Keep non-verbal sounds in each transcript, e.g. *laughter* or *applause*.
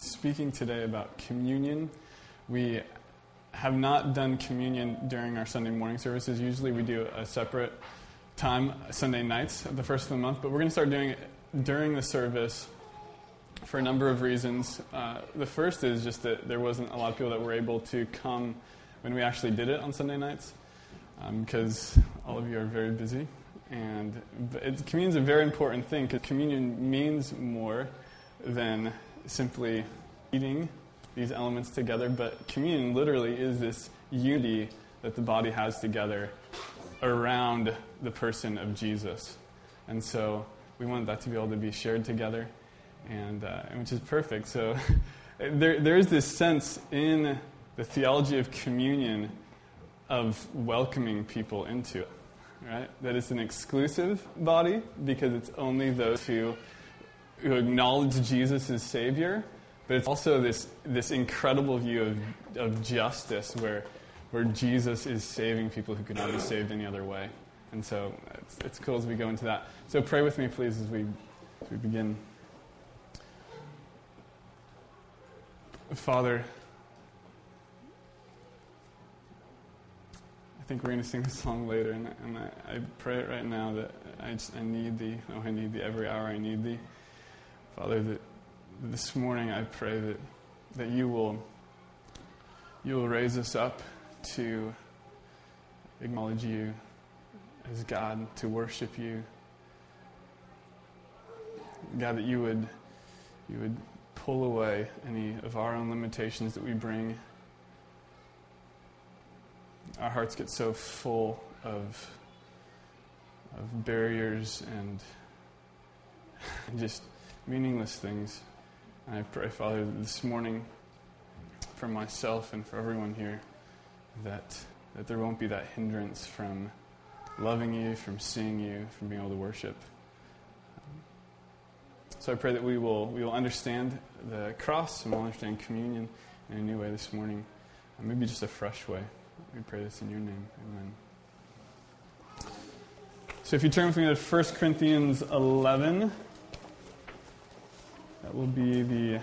speaking today about communion. We have not done communion during our Sunday morning services. Usually we do a separate time, Sunday nights, the first of the month, but we're going to start doing it during the service for a number of reasons. Uh, the first is just that there wasn't a lot of people that were able to come when we actually did it on Sunday nights because um, all of you are very busy. And communion is a very important thing because communion means more than simply eating these elements together, but communion literally is this unity that the body has together around the person of Jesus. And so we want that to be able to be shared together, and, uh, which is perfect. So *laughs* there, there is this sense in the theology of communion of welcoming people into it, right? That it's an exclusive body because it's only those who who acknowledge Jesus as Savior, but it's also this, this incredible view of, of justice where, where Jesus is saving people who could not be saved any other way. And so it's, it's cool as we go into that. So pray with me, please, as we, as we begin. Father, I think we're going to sing this song later, and, and I, I, pray it right now that I, just, I need thee. Oh, I need thee. Every hour I need thee. Father, that this morning I pray that, that you will you will raise us up to acknowledge you as God, to worship you. God, that you would you would pull away any of our own limitations that we bring. Our hearts get so full of of barriers and *laughs* just meaningless things. And I pray, Father, this morning for myself and for everyone here that, that there won't be that hindrance from loving you, from seeing you, from being able to worship. So I pray that we will, we will understand the cross and we'll understand communion in a new way this morning, and maybe just a fresh way. We pray this in your name. Amen. So if you turn with me to 1 Corinthians 11. That will be the,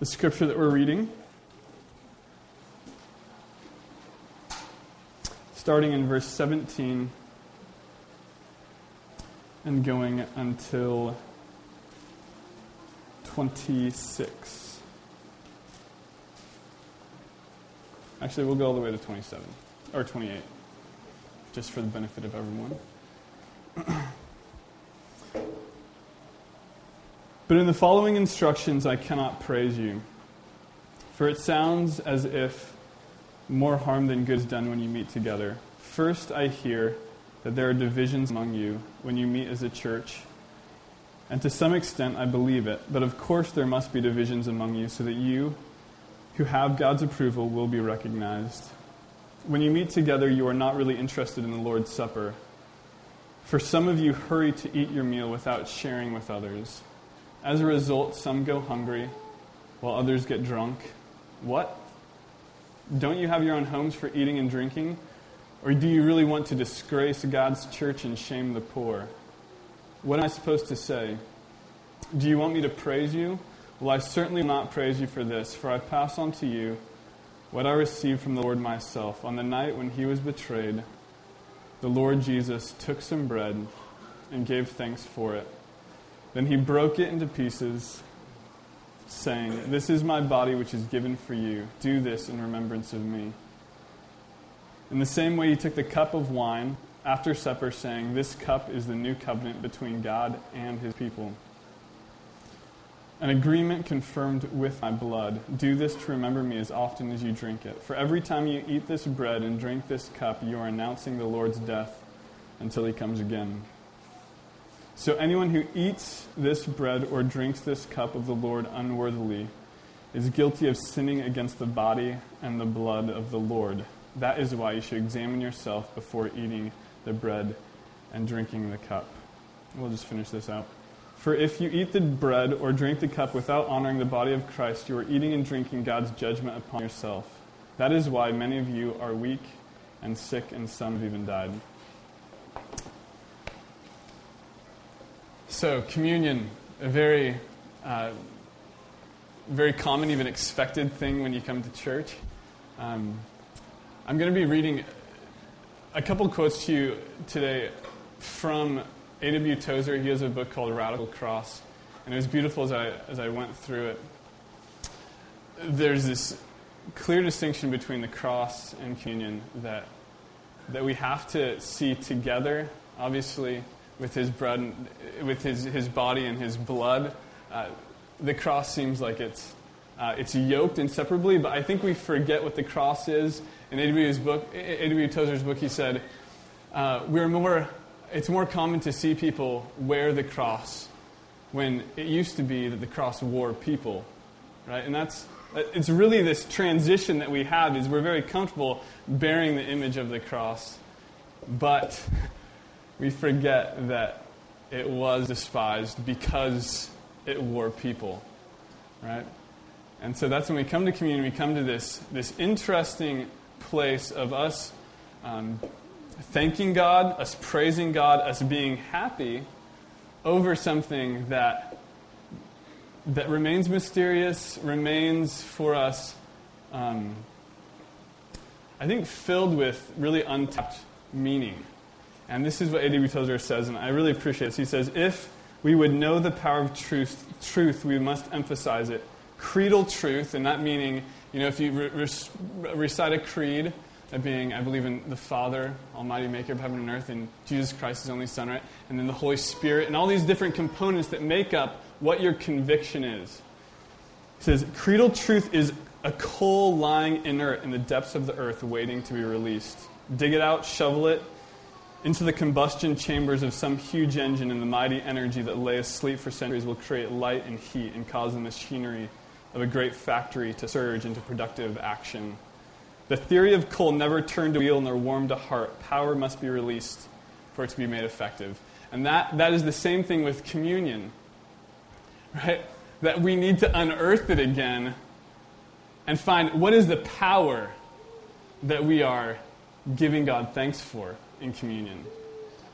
the scripture that we're reading. Starting in verse 17 and going until 26. Actually, we'll go all the way to 27 or 28, just for the benefit of everyone. *clears throat* But in the following instructions, I cannot praise you. For it sounds as if more harm than good is done when you meet together. First, I hear that there are divisions among you when you meet as a church. And to some extent, I believe it. But of course, there must be divisions among you so that you, who have God's approval, will be recognized. When you meet together, you are not really interested in the Lord's Supper. For some of you hurry to eat your meal without sharing with others. As a result, some go hungry while others get drunk. What? Don't you have your own homes for eating and drinking? Or do you really want to disgrace God's church and shame the poor? What am I supposed to say? Do you want me to praise you? Well, I certainly will not praise you for this, for I pass on to you what I received from the Lord myself. On the night when he was betrayed, the Lord Jesus took some bread and gave thanks for it. Then he broke it into pieces, saying, This is my body which is given for you. Do this in remembrance of me. In the same way, he took the cup of wine after supper, saying, This cup is the new covenant between God and his people. An agreement confirmed with my blood. Do this to remember me as often as you drink it. For every time you eat this bread and drink this cup, you are announcing the Lord's death until he comes again. So anyone who eats this bread or drinks this cup of the Lord unworthily is guilty of sinning against the body and the blood of the Lord. That is why you should examine yourself before eating the bread and drinking the cup. We'll just finish this out. For if you eat the bread or drink the cup without honoring the body of Christ, you are eating and drinking God's judgment upon yourself. That is why many of you are weak and sick, and some have even died. So, communion, a very uh, very common, even expected thing when you come to church. Um, I'm going to be reading a couple quotes to you today from A.W. Tozer. He has a book called Radical Cross, and it was beautiful as I, as I went through it. There's this clear distinction between the cross and communion that, that we have to see together, obviously, with his, blood, with his, his body and his blood. Uh, the cross seems like it's, uh, it's yoked inseparably, but I think we forget what the cross is. In A.W. book, A.W. Tozer's book, he said, uh, we're more, it's more common to see people wear the cross when it used to be that the cross wore people, right? And that's, it's really this transition that we have is we're very comfortable bearing the image of the cross, but *laughs* we forget that it was despised because it wore people, right? And so that's when we come to communion, we come to this, this interesting place of us um, thanking God, us praising God, us being happy over something that, that remains mysterious, remains for us, um, I think, filled with really untapped meaning. And this is what A.W. Tozer says, and I really appreciate this. He says, If we would know the power of truth, truth, we must emphasize it. Creedal truth, and that meaning, you know, if you re- re- recite a creed, that being, I believe in the Father, Almighty Maker of heaven and earth, and Jesus Christ, His only Son, right? And then the Holy Spirit, and all these different components that make up what your conviction is. He says, Creedal truth is a coal lying inert in the depths of the earth, waiting to be released. Dig it out, shovel it, into the combustion chambers of some huge engine, and the mighty energy that lay asleep for centuries will create light and heat and cause the machinery of a great factory to surge into productive action. The theory of coal never turned a wheel nor warmed a heart. Power must be released for it to be made effective. And that, that is the same thing with communion, *laughs* right? That we need to unearth it again and find what is the power that we are giving God thanks for in communion.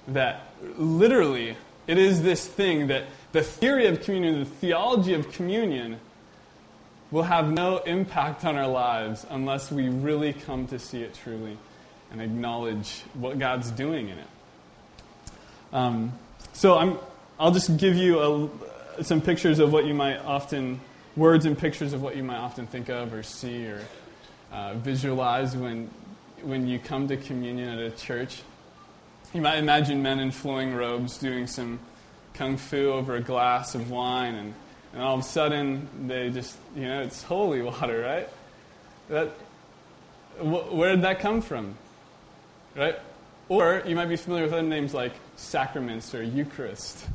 That literally, it is this thing that the theory of communion, the theology of communion, will have no impact on our lives unless we really come to see it truly and acknowledge what God's doing in it. Um, so I'm, I'll just give you a, some pictures of what you might often, words and pictures of what you might often think of or see or uh, visualize when, when you come to communion at a church. You might imagine men in flowing robes doing some kung fu over a glass of wine, and, and all of a sudden they just, you know, it's holy water, right? That, wh- where did that come from? Right? Or you might be familiar with other names like sacraments or Eucharist.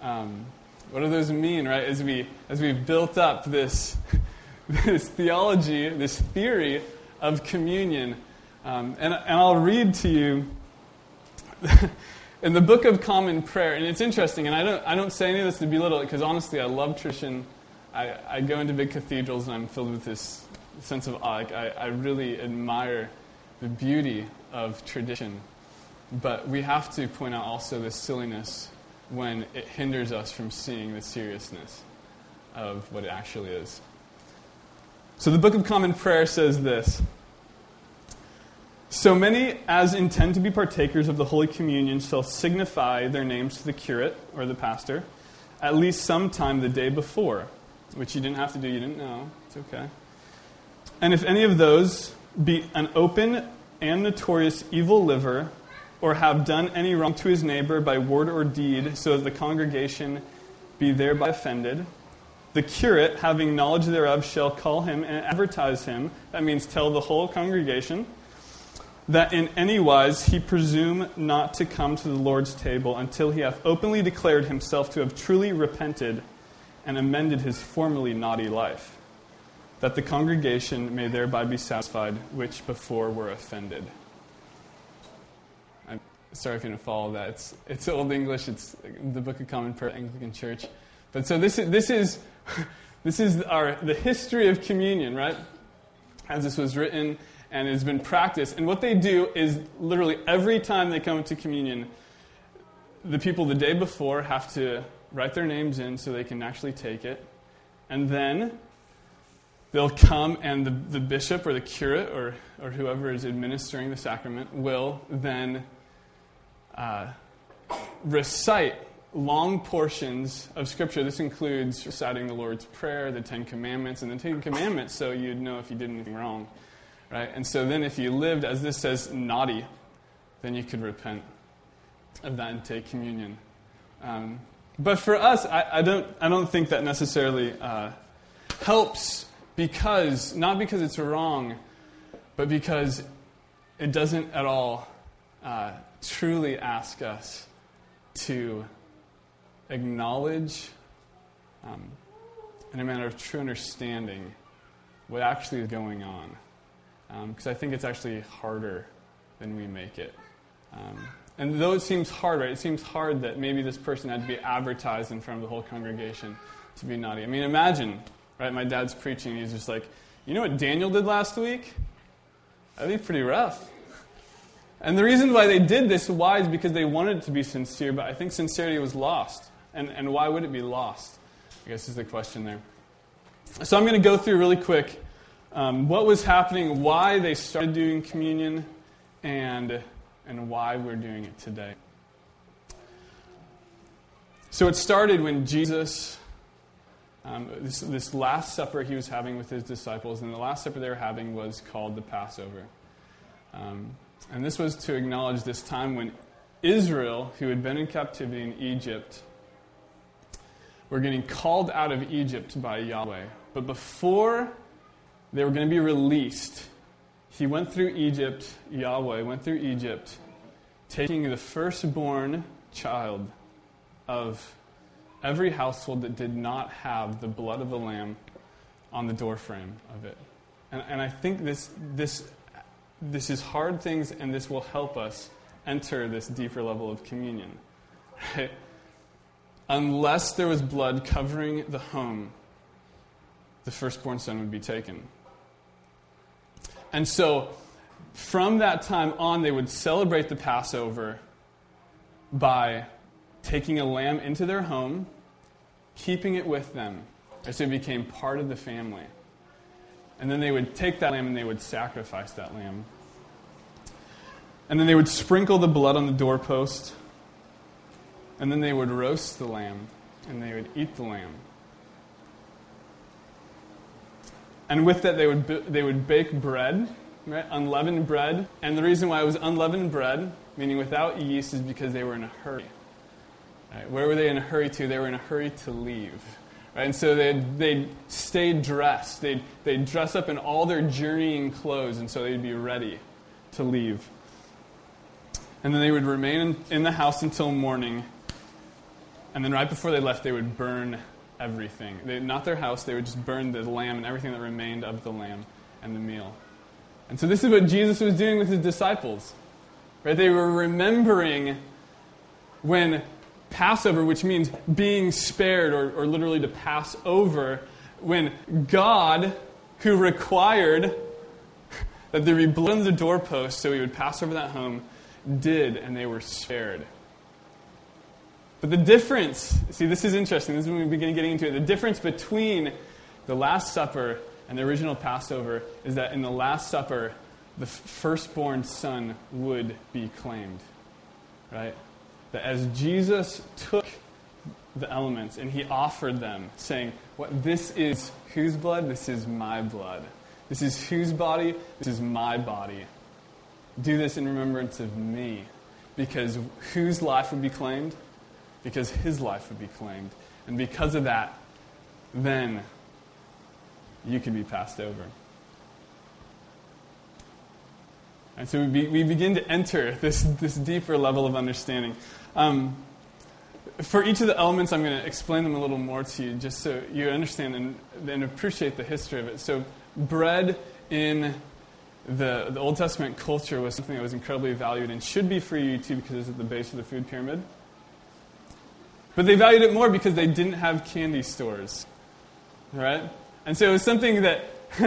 Um, what do those mean, right? As we as we've built up this *laughs* this theology, this theory of communion, um, and and I'll read to you *laughs* in the Book of Common Prayer, and it's interesting, and I don't, I don't say any of this to belittle it, because honestly, I love tradition. I, I go into big cathedrals, and I'm filled with this sense of awe. Like, I, I really admire the beauty of tradition. But we have to point out also the silliness when it hinders us from seeing the seriousness of what it actually is. So the Book of Common Prayer says this. So many as intend to be partakers of the Holy Communion shall signify their names to the curate or the pastor at least sometime the day before, which you didn't have to do, you didn't know. It's okay. And if any of those be an open and notorious evil liver, or have done any wrong to his neighbor by word or deed, so that the congregation be thereby offended, the curate, having knowledge thereof, shall call him and advertise him. That means tell the whole congregation that in any wise he presume not to come to the Lord's table until he hath openly declared himself to have truly repented and amended his formerly naughty life, that the congregation may thereby be satisfied which before were offended. I'm sorry if you didn't follow that. It's, it's Old English, it's the Book of Common Prayer, Anglican Church. But so this is, this is, *laughs* this is our, the history of communion, right? As this was written and it has been practiced. And what they do is literally every time they come to communion, the people the day before have to write their names in so they can actually take it. And then they'll come, and the, the bishop or the curate or, or whoever is administering the sacrament will then uh, recite long portions of Scripture. This includes reciting the Lord's Prayer, the Ten Commandments, and the Ten Commandments so you'd know if you did anything wrong. Right? And so then, if you lived, as this says, naughty, then you could repent of that and take communion. Um, but for us, I, I, don't, I don't think that necessarily uh, helps because, not because it's wrong, but because it doesn't at all uh, truly ask us to acknowledge, um, in a manner of true understanding, what actually is going on. Because um, I think it's actually harder than we make it. Um, and though it seems hard, right? It seems hard that maybe this person had to be advertised in front of the whole congregation to be naughty. I mean, imagine, right? My dad's preaching, and he's just like, you know what Daniel did last week? That'd be pretty rough. And the reason why they did this, why, is because they wanted it to be sincere, but I think sincerity was lost. And, and why would it be lost? I guess is the question there. So I'm going to go through really quick um, what was happening, why they started doing communion, and, and why we're doing it today. So it started when Jesus, um, this, this Last Supper he was having with his disciples, and the Last Supper they were having was called the Passover. Um, and this was to acknowledge this time when Israel, who had been in captivity in Egypt, were getting called out of Egypt by Yahweh. But before they were going to be released, he went through Egypt, Yahweh went through Egypt, taking the firstborn child of every household that did not have the blood of the lamb on the doorframe of it. And, and I think this, this this is hard things, and this will help us enter this deeper level of communion. Right? *laughs* Unless there was blood covering the home, the firstborn son would be taken. And so, from that time on, they would celebrate the Passover by taking a lamb into their home, keeping it with them, as it became part of the family. And then they would take that lamb and they would sacrifice that lamb. And then they would sprinkle the blood on the doorpost. And then they would roast the lamb and they would eat the lamb. And with that, they would, they would bake bread, right? Unleavened bread. And the reason why it was unleavened bread, meaning without yeast, is because they were in a hurry. Right? Where were they in a hurry to? They were in a hurry to leave. Right? And so they'd, they'd stay dressed. They'd, they'd dress up in all their journeying clothes, and so they'd be ready to leave. And then they would remain in, in the house until morning. And then right before they left, they would burn everything. They, not their house, they would just burn the lamb and everything that remained of the lamb and the meal. And so this is what Jesus was doing with his disciples. Right? They were remembering when Passover, which means being spared or, or literally to pass over, when God, who required that there be blood on the doorpost so he would pass over that home, did, and they were spared. But the difference, see, this is interesting. This is when we begin getting into it. The difference between the Last Supper and the original Passover is that in the Last Supper, the firstborn son would be claimed. Right? that as Jesus took the elements and he offered them, saying, What this is whose blood? This is my blood. This is whose body? This is my body. Do this in remembrance of me. Because whose life would be claimed? Because his life would be claimed. And because of that, then you could be passed over. And so we, be, we begin to enter this, this deeper level of understanding. Um, for each of the elements, I'm going to explain them a little more to you just so you understand and, and appreciate the history of it. So, bread in the, the Old Testament culture was something that was incredibly valued and should be for you too because it's at the base of the food pyramid. But they valued it more because they didn't have candy stores. Right? And so it was something that *laughs*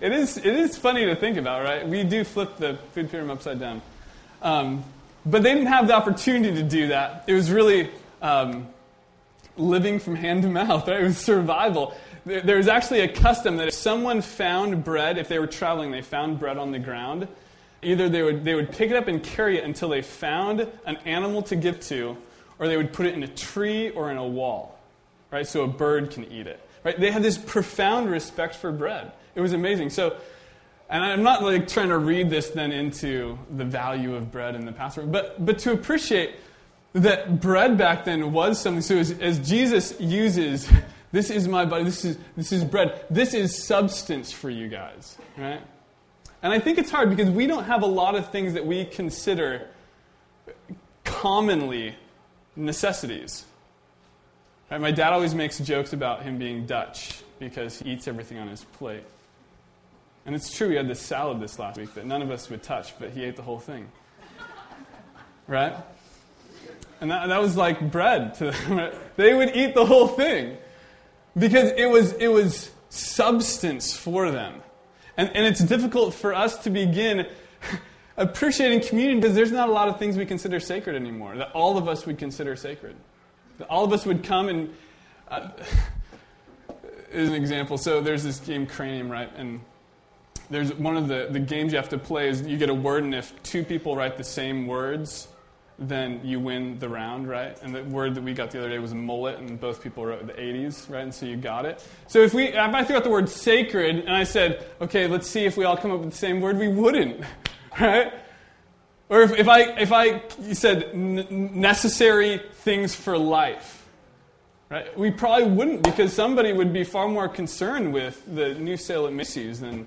it is it is funny to think about, right? We do flip the food pyramid upside down. Um, but they didn't have the opportunity to do that. It was really um, living from hand to *laughs* mouth, right? It was survival. There was actually a custom that if someone found bread, if they were traveling, they found bread on the ground, either they would, they would pick it up and carry it until they found an animal to give to, or they would put it in a tree or in a wall, right? So a bird can eat it, right? They had this profound respect for bread. It was amazing. So, and I'm not like trying to read this then into the value of bread in the Passover, but, but to appreciate that bread back then was something. So as, as Jesus uses, this is my body, this is, this is bread, this is substance for you guys, right? And I think it's hard because we don't have a lot of things that we consider commonly necessities. Right? My dad always makes jokes about him being Dutch because he eats everything on his plate. And it's true, he had this salad this last week that none of us would touch, but he ate the whole thing. Right? And that, that was like bread to them. *laughs* They would eat the whole thing because it was, it was substance for them. And, and it's difficult for us to begin appreciating communion because there's not a lot of things we consider sacred anymore that all of us would consider sacred. That all of us would come and. Uh, *laughs* is an example. So there's this game Cranium, right? And there's one of the, the games you have to play is you get a word, and if two people write the same words, then you win the round, right? And the word that we got the other day was mullet, and both people wrote the 80s, right? And so you got it. So if we, if I threw out the word sacred, and I said, okay, let's see if we all come up with the same word, we wouldn't, *laughs* *laughs* right? Or if, if I if I you said necessary things for life, right? We probably wouldn't because somebody would be far more concerned with the new sale at Macy's than,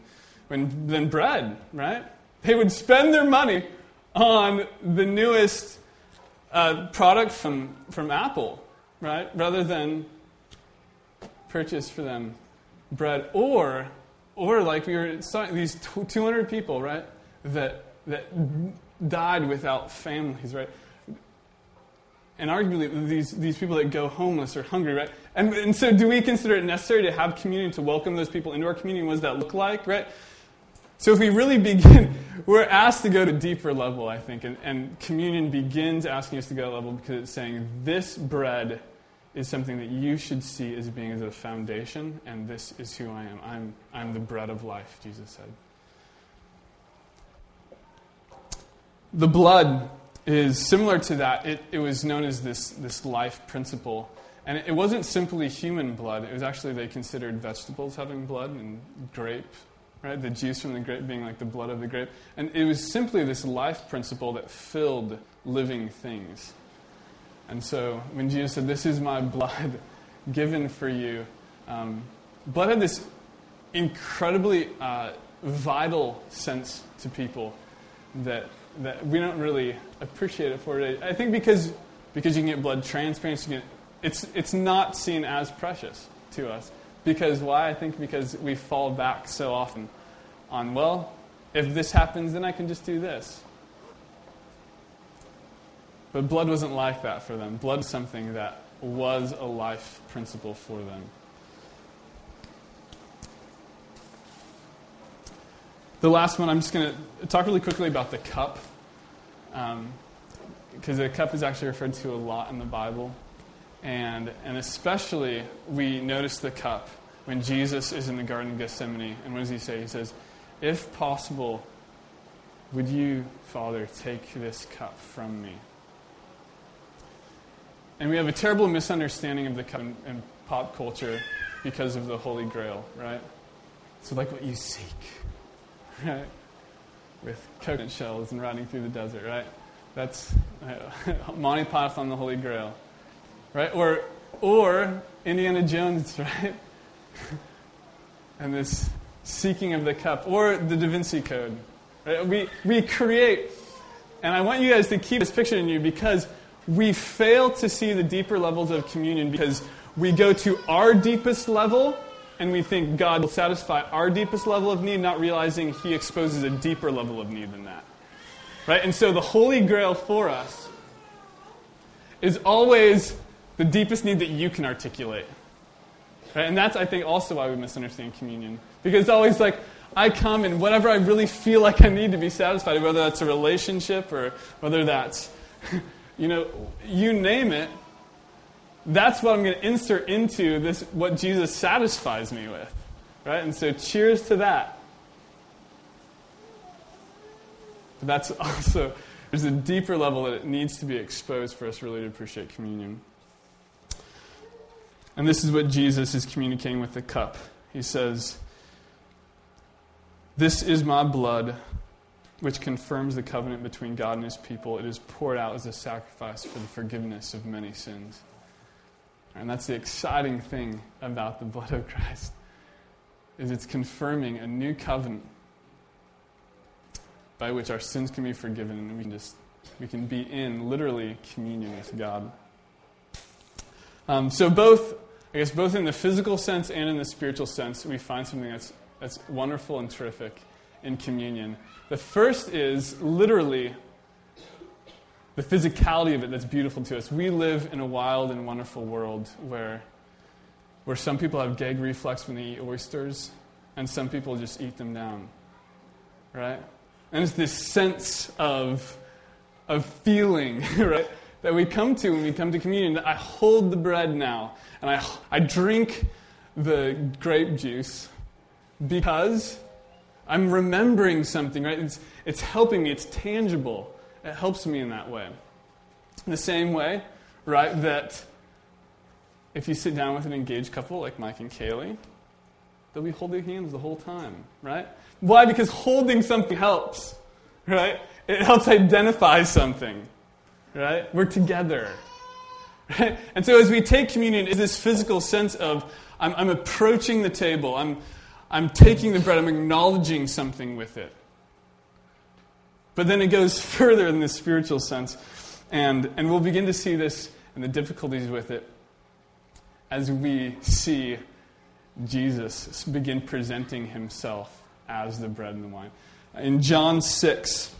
than bread, right? They would spend their money on the newest uh, product from, from Apple, right? Rather than purchase for them bread. Or, or like we were these 200 people, right? That, that died without families, right? And arguably, these, these people that go homeless or hungry, right? And, and so, do we consider it necessary to have communion, to welcome those people into our community? What does that look like, right? So if we really *laughs* begin, we're asked to go to deeper level, I think, and, and communion begins asking us to go to level because it's saying this bread is something that you should see as being as a foundation, and this is who I am. I'm, I'm the bread of life, Jesus said. The blood is similar to that. It, it was known as this, this life principle. And it wasn't simply human blood, it was actually, they considered vegetables having blood and grape right? The juice from the grape being like the blood of the grape. And it was simply this life principle that filled living things. And so when Jesus said, This is my blood *laughs* given for you, um, blood had this incredibly uh, vital sense to people that, that we don't really appreciate it for today. I think because, because you can get blood transplants, it's, it's not seen as precious to us. Because why? I think because we fall back so often on, well, if this happens, then I can just do this. But blood wasn't like that for them. Blood was something that was a life principle for them. The last one, I'm just going to talk really quickly about the cup. Because um, the cup is actually referred to a lot in the Bible. And, and especially, we notice the cup when Jesus is in the Garden of Gethsemane. And what does he say? He says, If possible, would you, Father, take this cup from me? And we have a terrible misunderstanding of the cup in, in pop culture because of the Holy Grail, right? So, like what you seek, right? *laughs* With coconut shells and riding through the desert, right? That's uh, *laughs* Monty Python, the Holy Grail, right? Or, or Indiana Jones, *laughs* right? and this seeking of the cup, or the Da Vinci Code. Right? We, we create, and I want you guys to keep this picture in you because we fail to see the deeper levels of communion because we go to our deepest level and we think God will satisfy our deepest level of need, not realizing He exposes a deeper level of need than that. Right? And so the Holy Grail for us is always the deepest need that you can articulate. Right? And that's, I think, also why we misunderstand communion. Because it's always like, I come and whatever I really feel like I need to be satisfied, whether that's a relationship or whether that's, *laughs* you know, you name it, that's what I'm going to insert into this, what Jesus satisfies me with. Right? And so, cheers to that. But that's *laughs* also, there's a deeper level that it needs to be exposed for us really to appreciate communion. And this is what Jesus is communicating with the cup. He says, This is my blood, which confirms the covenant between God and his people. It is poured out as a sacrifice for the forgiveness of many sins. And that's the exciting thing about the blood of Christ is it's confirming a new covenant by which our sins can be forgiven and we can just we can be in literally communion with God. Um, so both, I guess, both in the physical sense and in the spiritual sense, we find something that's that's wonderful and terrific in communion. The first is literally the physicality of it that's beautiful to us. We live in a wild and wonderful world where, where some people have gag reflex when they eat oysters, and some people just eat them down. Right? And it's this sense of, of feeling, *laughs* right, that we come to when we come to communion. I hold the bread now, and I, I drink the grape juice because I'm remembering something, right? It's, it's helping me, it's tangible. It helps me in that way. In the same way, right, that if you sit down with an engaged couple like Mike and Kaylee, they'll be holding hands the whole time, right? Why? Because holding something helps, right? It helps identify something, right? We're together. Right? And so as we take communion, is this physical sense of I'm, I'm approaching the table, I'm, I'm taking the bread, I'm acknowledging something with it. But then it goes *laughs* further in the spiritual sense, and, and we'll begin to see this and the difficulties with it as we see Jesus begin presenting himself as the bread and the wine. In John 6,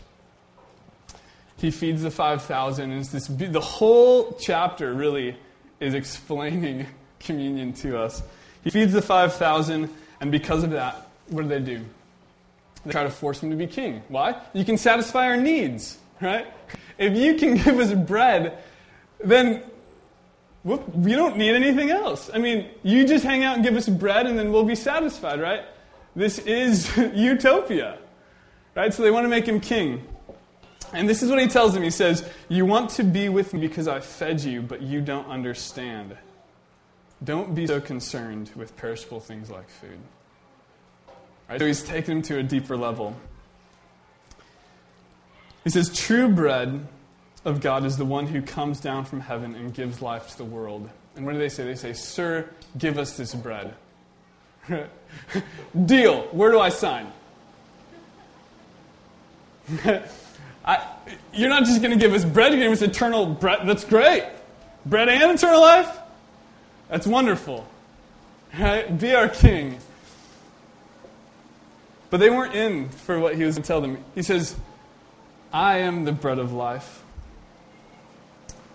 he feeds the 5,000, and this, the whole chapter really is explaining *laughs* communion to us. He feeds the 5,000, and because of that, what do they do? Try to force him to be king. Why? You can satisfy our needs, right? If you can *laughs* give us bread, then we don't need anything else. I mean, you just hang out and give us bread, and then we'll be satisfied, right? This is *laughs* utopia. Right? So they want to make him king. And this is what he tells them. He says, You want to be with me because I fed you, but you don't understand. Don't be so concerned with perishable things like food. Right? So he's taken him to a deeper level. He says, True bread of God is the one who comes down from heaven and gives life to the world. And what do they say? They say, Sir, give us this bread. *laughs* Deal. Where do I sign? *laughs* I, you're not just going to give us bread, you're going to give us eternal bread. That's great. Bread and eternal life? That's wonderful. Right? *laughs* Be our king. But they weren't in for what he was going to tell them. He says, I am the bread of life.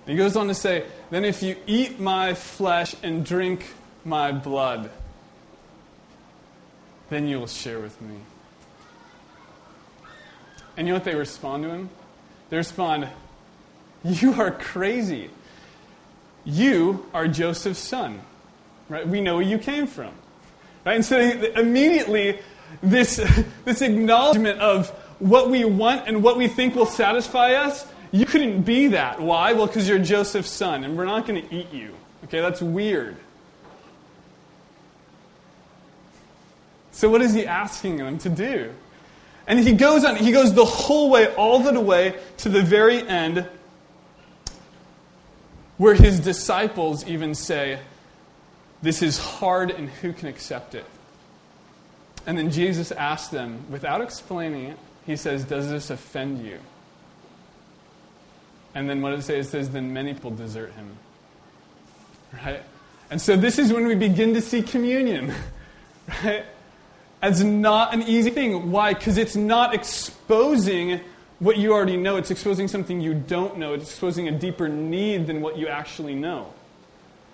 He goes on to say, Then if you eat my flesh and drink my blood, then you will share with me. And you know what they respond to him? They respond, You are crazy. You are Joseph's son. Right? We know where you came from. Right? And so immediately, this, *laughs* this acknowledgement of what we want and what we think will satisfy us, you couldn't be that. Why? Well, because you're Joseph's son, and we're not going to eat you. Okay, that's weird. So, what is he asking them to do? And he goes on, he goes the whole way, all the way to the very end, where his disciples even say, This is hard, and who can accept it? And then Jesus asks them, without explaining it, he says, Does this offend you? And then what does it say? It says, Then many people desert him. Right? And so this is when we begin to see communion. *laughs* Right? as not an easy thing. Why? Because it's not exposing what you already know, it's exposing something you don't know, it's exposing a deeper need than what you actually know.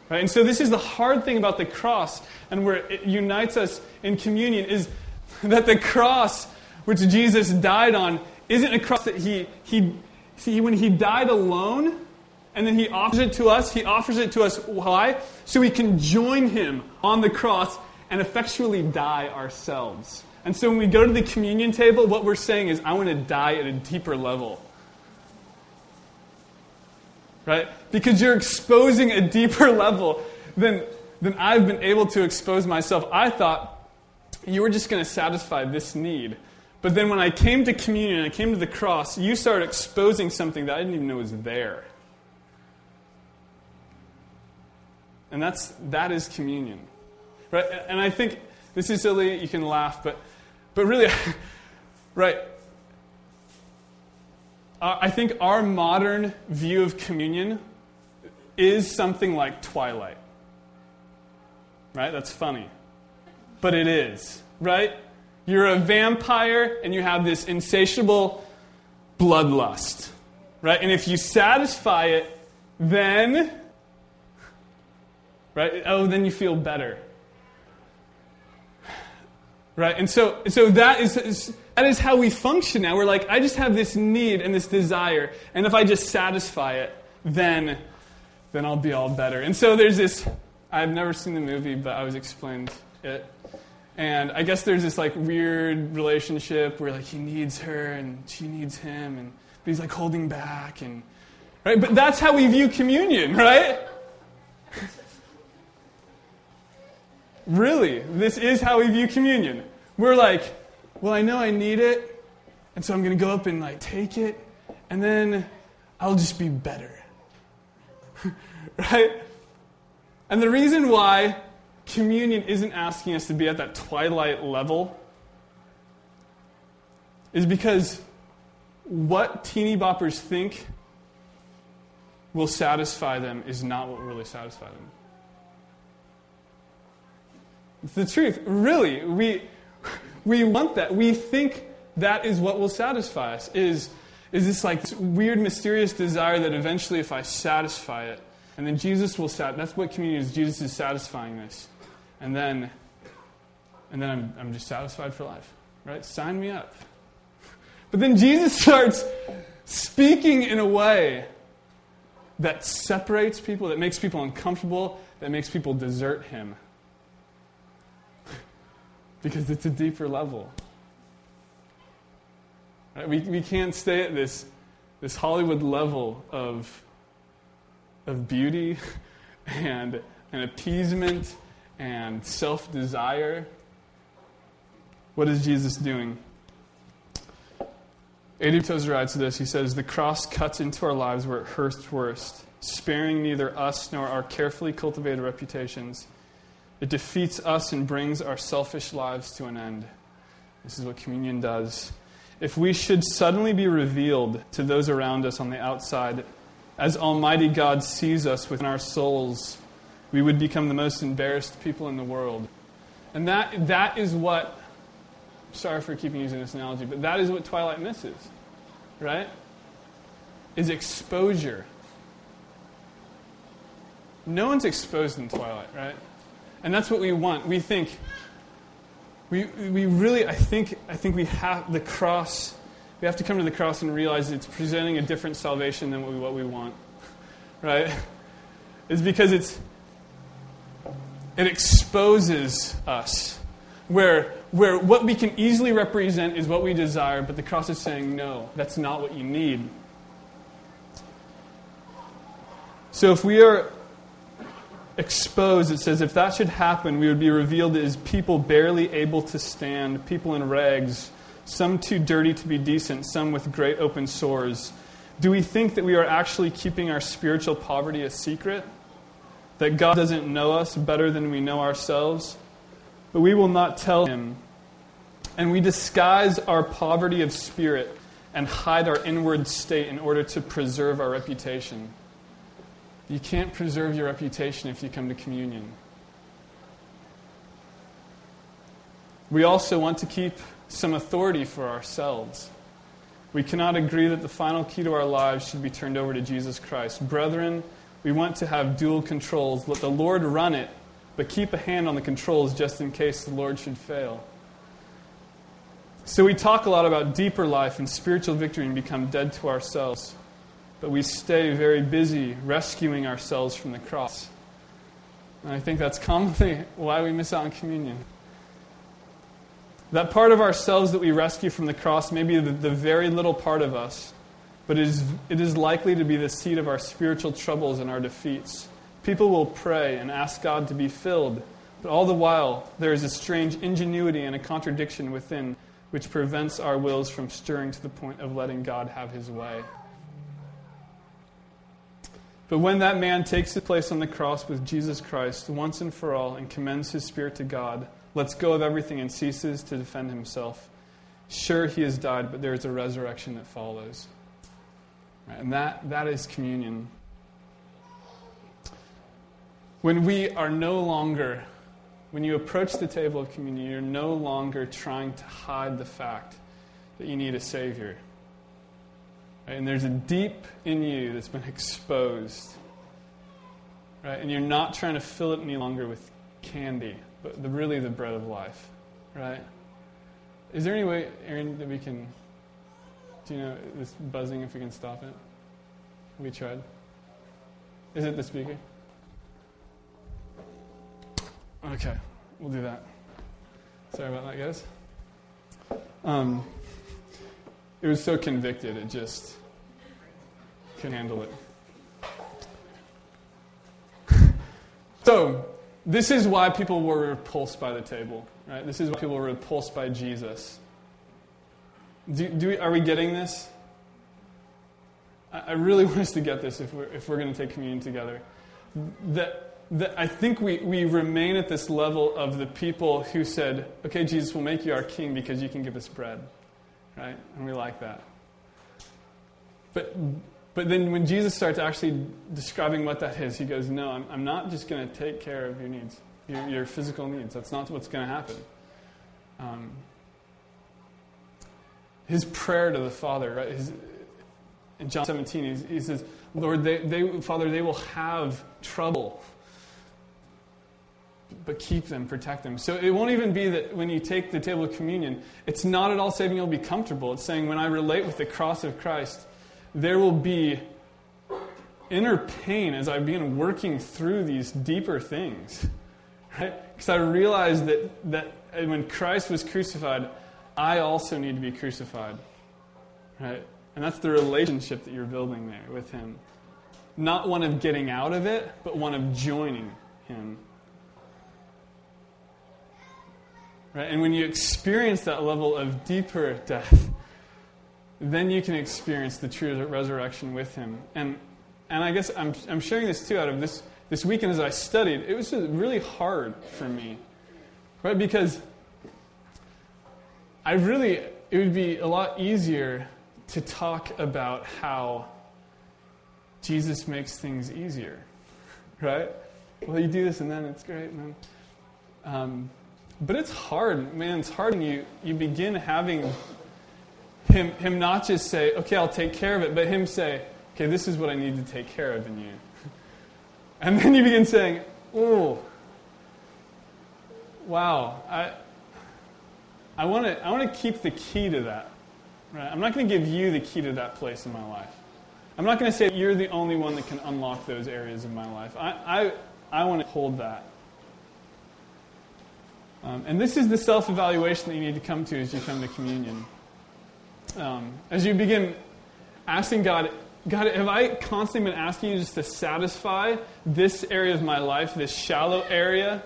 Right? And so, this is the hard thing about the cross and where it unites us in communion is *laughs* that the cross, which Jesus died on, isn't a cross that he, he see, when he died alone, and then he offers it to us. He offers it to us. Why? So we can join him on the cross and effectually die ourselves. And so when we go to the communion table, what we're saying is, I want to die at a deeper level. Right? Because you're exposing a deeper *laughs* level than, than I've been able to expose myself. I thought you were just going to satisfy this need. But then when I came to communion, I came to the cross, you started exposing something that I didn't even know was there. And that's, that is communion. Right? And I think this is silly, you can laugh, but, but really, *laughs* right, Uh, I think our modern view of communion is something like Twilight. Right? That's funny. But it is, right? You're a vampire and you have this insatiable bloodlust. Right? And if you satisfy it, then right? Oh, then you feel better. Right? And so, so that is, is, that is how we function now. We're like, I just have this need and this desire, and if I just satisfy it, then, then I'll be all better. And so there's this, I've never seen the movie, but I was explained it. And I guess there's this like weird relationship where like he needs her and she needs him, and but he's like holding back, and right. But that's how we view communion, right? Really, this is how we view communion. We're like, well, I know I need it, and so I'm going to go up and like take it, and then I'll just be better. *laughs* right? And the reason why communion isn't asking us to be at that twilight level is because what teeny boppers think will satisfy them is not what really satisfy them. It's the truth. Really, we, we want that. We think that is what will satisfy us. Is, is this like this weird, mysterious desire that eventually, if I satisfy it, and then Jesus will satisfy. That's what communion is. Jesus is satisfying this, and then, and then I'm, I'm just satisfied for life. Right? Sign me up. *laughs* But then Jesus starts speaking in a way that separates people, that makes people uncomfortable, that makes people desert him because it's a deeper level. Right? We, we can't stay at this, this Hollywood level of, of beauty *laughs* and, and appeasement and self desire. What is Jesus doing? A.W. Tozer writes to this. He says, The cross cuts into our lives where it hurts worst, sparing neither us nor our carefully cultivated reputations it defeats us and brings our selfish lives to an end. This is what communion does. If we should suddenly be revealed to those around us on the outside, as Almighty God sees us within our souls, we would become the most embarrassed people in the world. And that, that is what, sorry for keeping using this analogy, but that is what Twilight misses, right? Is exposure. No one's exposed in Twilight, right? And that's what we want. We think, we, we really, I think, I think we have the cross, we have to come to the cross and realize it's presenting a different salvation than what we, what we want. Right? *laughs* It's because it's, it exposes us. Where, where what we can easily represent is what we desire, but the cross is saying, no, that's not what you need. So if we are exposed, it says, if that should happen, we would be revealed as people barely able to stand, people in rags, some too dirty to be decent, some with great open sores. Do we think that we are actually keeping our spiritual poverty a secret? That God doesn't know us better than we know ourselves? But we will not tell Him. And we disguise our poverty of spirit and hide our inward state in order to preserve our reputation. You can't preserve your reputation if you come to communion. We also want to keep some authority for ourselves. We cannot agree that the final key to our lives should be turned over to Jesus Christ. Brethren, we want to have dual controls. Let the Lord run it, but keep a hand on the controls just in case the Lord should fail. So we talk a lot about deeper life and spiritual victory and become dead to ourselves. But we stay very busy rescuing ourselves from the cross. And I think that's commonly *laughs* why we miss out on communion. That part of ourselves that we rescue from the cross may be the, the very little part of us, but it is, it is likely to be the seat of our spiritual troubles and our defeats. People will pray and ask God to be filled, but all the while there is a strange ingenuity and a contradiction within which prevents our wills from stirring to the point of letting God have his way. But when that man takes his place on the cross with Jesus Christ once and for all and commends his spirit to God, lets go of everything and ceases to defend himself, sure, he has died, but there is a resurrection that follows. Right? And that, that is communion. When we are no longer, when you approach the table of communion, you're no longer trying to hide the fact that you need a Savior. Right? And there's a deep in you that's been exposed. Right? And you're not trying to fill it any longer with candy, but the, really the bread of life. Right? Is there any way, Aaron, that we can, do you know this buzzing, if we can stop it? We tried. Is it the speaker? Okay, we'll do that. Sorry about that, guys. Um, it was so convicted, it just couldn't handle it. *laughs* so, this is why people were repulsed by the table, right? This is why people were repulsed by Jesus. Do, do we, are we getting this? I, I really *laughs* want us to get this if we're, if we're going to take communion together. That, that I think we, we remain at this level of the people who said, okay, Jesus, we'll make you our king because you can give us bread right? And we like that. But, but then when Jesus starts actually describing what that is, he goes, No, I'm, I'm not just going to take care of your needs, your, your, physical needs. That's not what's going to happen. Um, his prayer to the Father, right? His, in John 17, he says, Lord, they, they, Father, they will have trouble but keep them, protect them. So it won't even be that when you take the table of communion, it's not at all saying you'll be comfortable. It's saying when I relate with the cross of Christ, there will be inner pain as I begin working through these deeper things. Right? Because I realize that, that when Christ was crucified, I also need to be crucified. Right? And that's the relationship that you're building there with Him. Not one of getting out of it, but one of joining Him. Right? And when you experience that level of deeper death, then you can experience the true resurrection with him. And, and I guess I'm, I'm sharing this too out of this, this weekend as I studied. It was really hard for me, right? Because I really, it would be a lot easier to talk about how Jesus makes things easier, *laughs* right? Well, you do this and then it's great. Then, um, but it's hard, man. It's hard when you, you begin having him, him not just say, okay, I'll take care of it, but him say, okay, this is what I need to take care of in you. *laughs* And then you begin saying, oh, wow, I, I want to I wanna keep the key to that. Right? I'm not going to give you the key to that place in my life. I'm not going to say you're the only one that can unlock those areas of my life. I, I, I want to hold that. Um, and this is the self evaluation that you need to come to as you come to communion. Um, as you begin asking God, God, have I constantly been asking you just to satisfy this area of my life, this shallow area?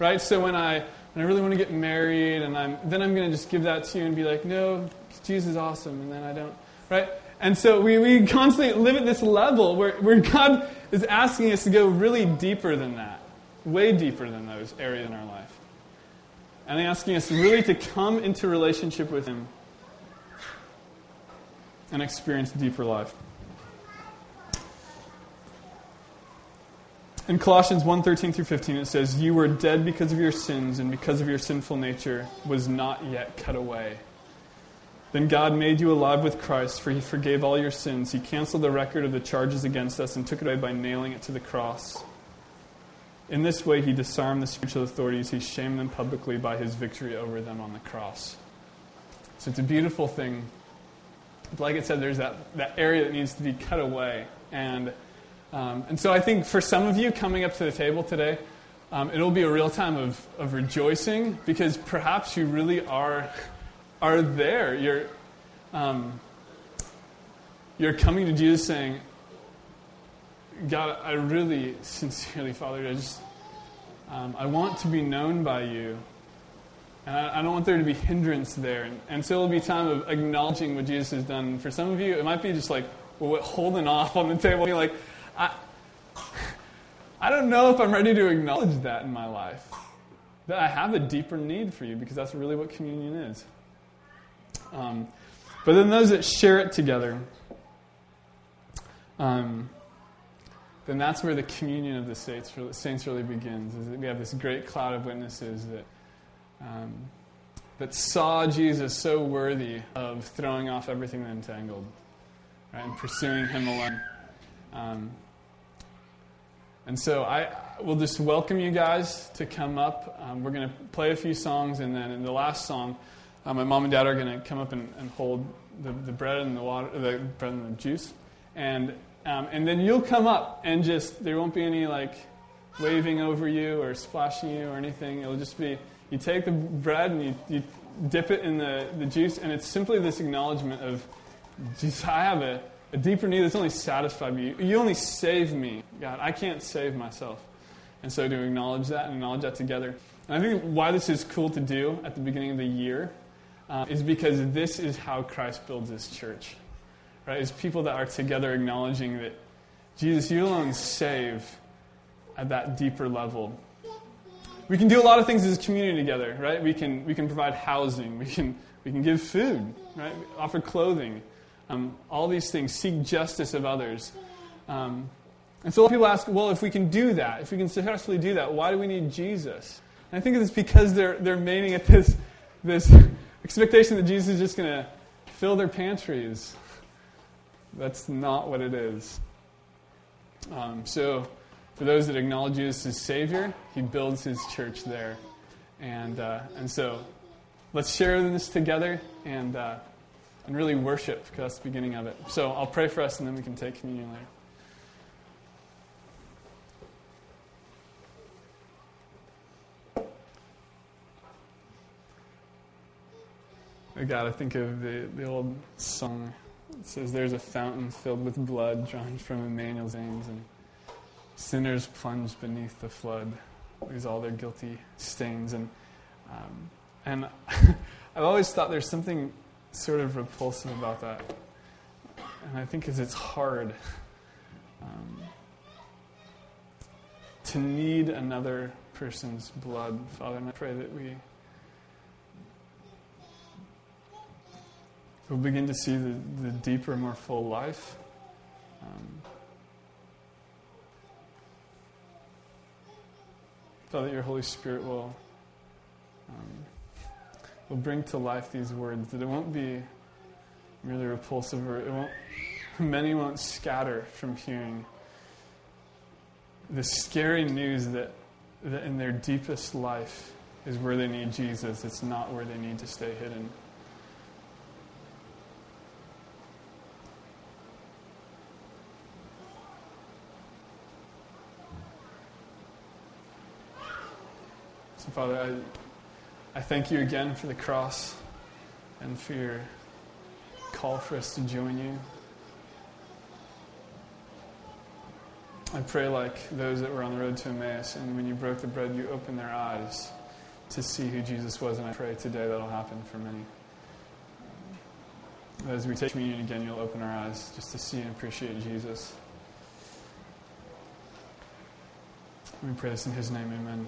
Right? So when I when I really want to get married, and I'm then I'm going to just give that to you and be like, no, Jesus is awesome, and then I don't. Right? And so we, we constantly live at this level where, where God is asking us to go really deeper than that, way deeper than those areas in our life and asking us really to come into relationship with Him and experience deeper life. In Colossians 1:13 through 15 it says, "You were dead because of your sins and because of your sinful nature was not yet cut away. Then God made you alive with Christ, for he forgave all your sins. He canceled the record of the charges against us and took it away by nailing it to the cross." In this way, he disarmed the spiritual authorities. He shamed them publicly by his victory over them on the cross. So it's a beautiful thing like I said, there's that, that area that needs to be cut away. And, um, and so I think for some of you coming up to the table today, um, it'll be a real time of, of rejoicing because perhaps you really are, are there. You're, um, you're coming to Jesus saying, God, I really sincerely, Father, I just, um, I want to be known by you. And I, I, don't want there to be hindrance there. And, and so it'll be time of acknowledging what Jesus has done. For some of you, it might be just like, holding off on the table. Be like, I, I don't know if I'm ready to acknowledge that in my life. That I have a deeper need for you because that's really what communion is. Um, but then those that share it together, um, then that's where the communion of the saints really, saints really begins. Is that we have this great cloud of witnesses that um, that saw Jesus so worthy of throwing off everything that entangled, right, and pursuing Him alone. Um, and so I will just welcome you guys to come up. Um, we're going to play a few songs, and then in the last song, uh, my mom and dad are going to come up and, and hold the, the, bread and the water, the bread and the juice, and um, and then you'll come up and just there won't be any like waving over you or splashing you or anything. It'll just be you take the bread and you, you dip it in the, the juice, and it's simply this acknowledgement of, Jesus, I have a a deeper need that's only satisfied me. You only save me, God. I can't save myself. And so to acknowledge that and acknowledge that together. And I think why this is cool to do at the beginning of the year uh, is because this is how Christ builds his church. Right? It's people that are together acknowledging that Jesus, you alone save at that deeper level. We can do a lot of things as a community together, right? We can, we can provide housing, we can, we can give food, right? offer clothing. Um, all these things, seek justice of others. Um, and so a lot of people ask, well, if we can do that, if we can successfully do that, why do we need Jesus? And I think it's because they're, they're mating at this, this expectation that Jesus is just going to fill their pantries. That's not what it is. Um, so, for those that acknowledge Jesus as Savior, He builds His church there. And, uh, and so, let's share this together. And uh, and really worship, because that's the beginning of it. So I'll pray for us and then we can take communion later. God, I think of the, the old song. It says, There's a fountain filled with blood drawn from Emmanuel's veins, and sinners plunge beneath the flood, lose all their guilty stains. And, um, and *laughs* I've always thought there's something sort of repulsive about that. And I think it's hard um, to need another person's blood, Father. And I pray that we will begin to see the, the deeper, more full life. Um, Father, your Holy Spirit will. Um, will bring to life these words, that it won't be merely repulsive or it won't, *laughs* many won't scatter from hearing the scary news that, that in their deepest life is where they need Jesus. It's not where they need to stay hidden. Father, I. I thank you again for the cross and for your call for us to join you. I pray like those that were on the road to Emmaus, and when you broke the bread, you opened their eyes to see who Jesus was, and I pray today that'll happen for many. As we take communion again, you'll open our eyes just to see and appreciate Jesus. We pray this in his name, amen.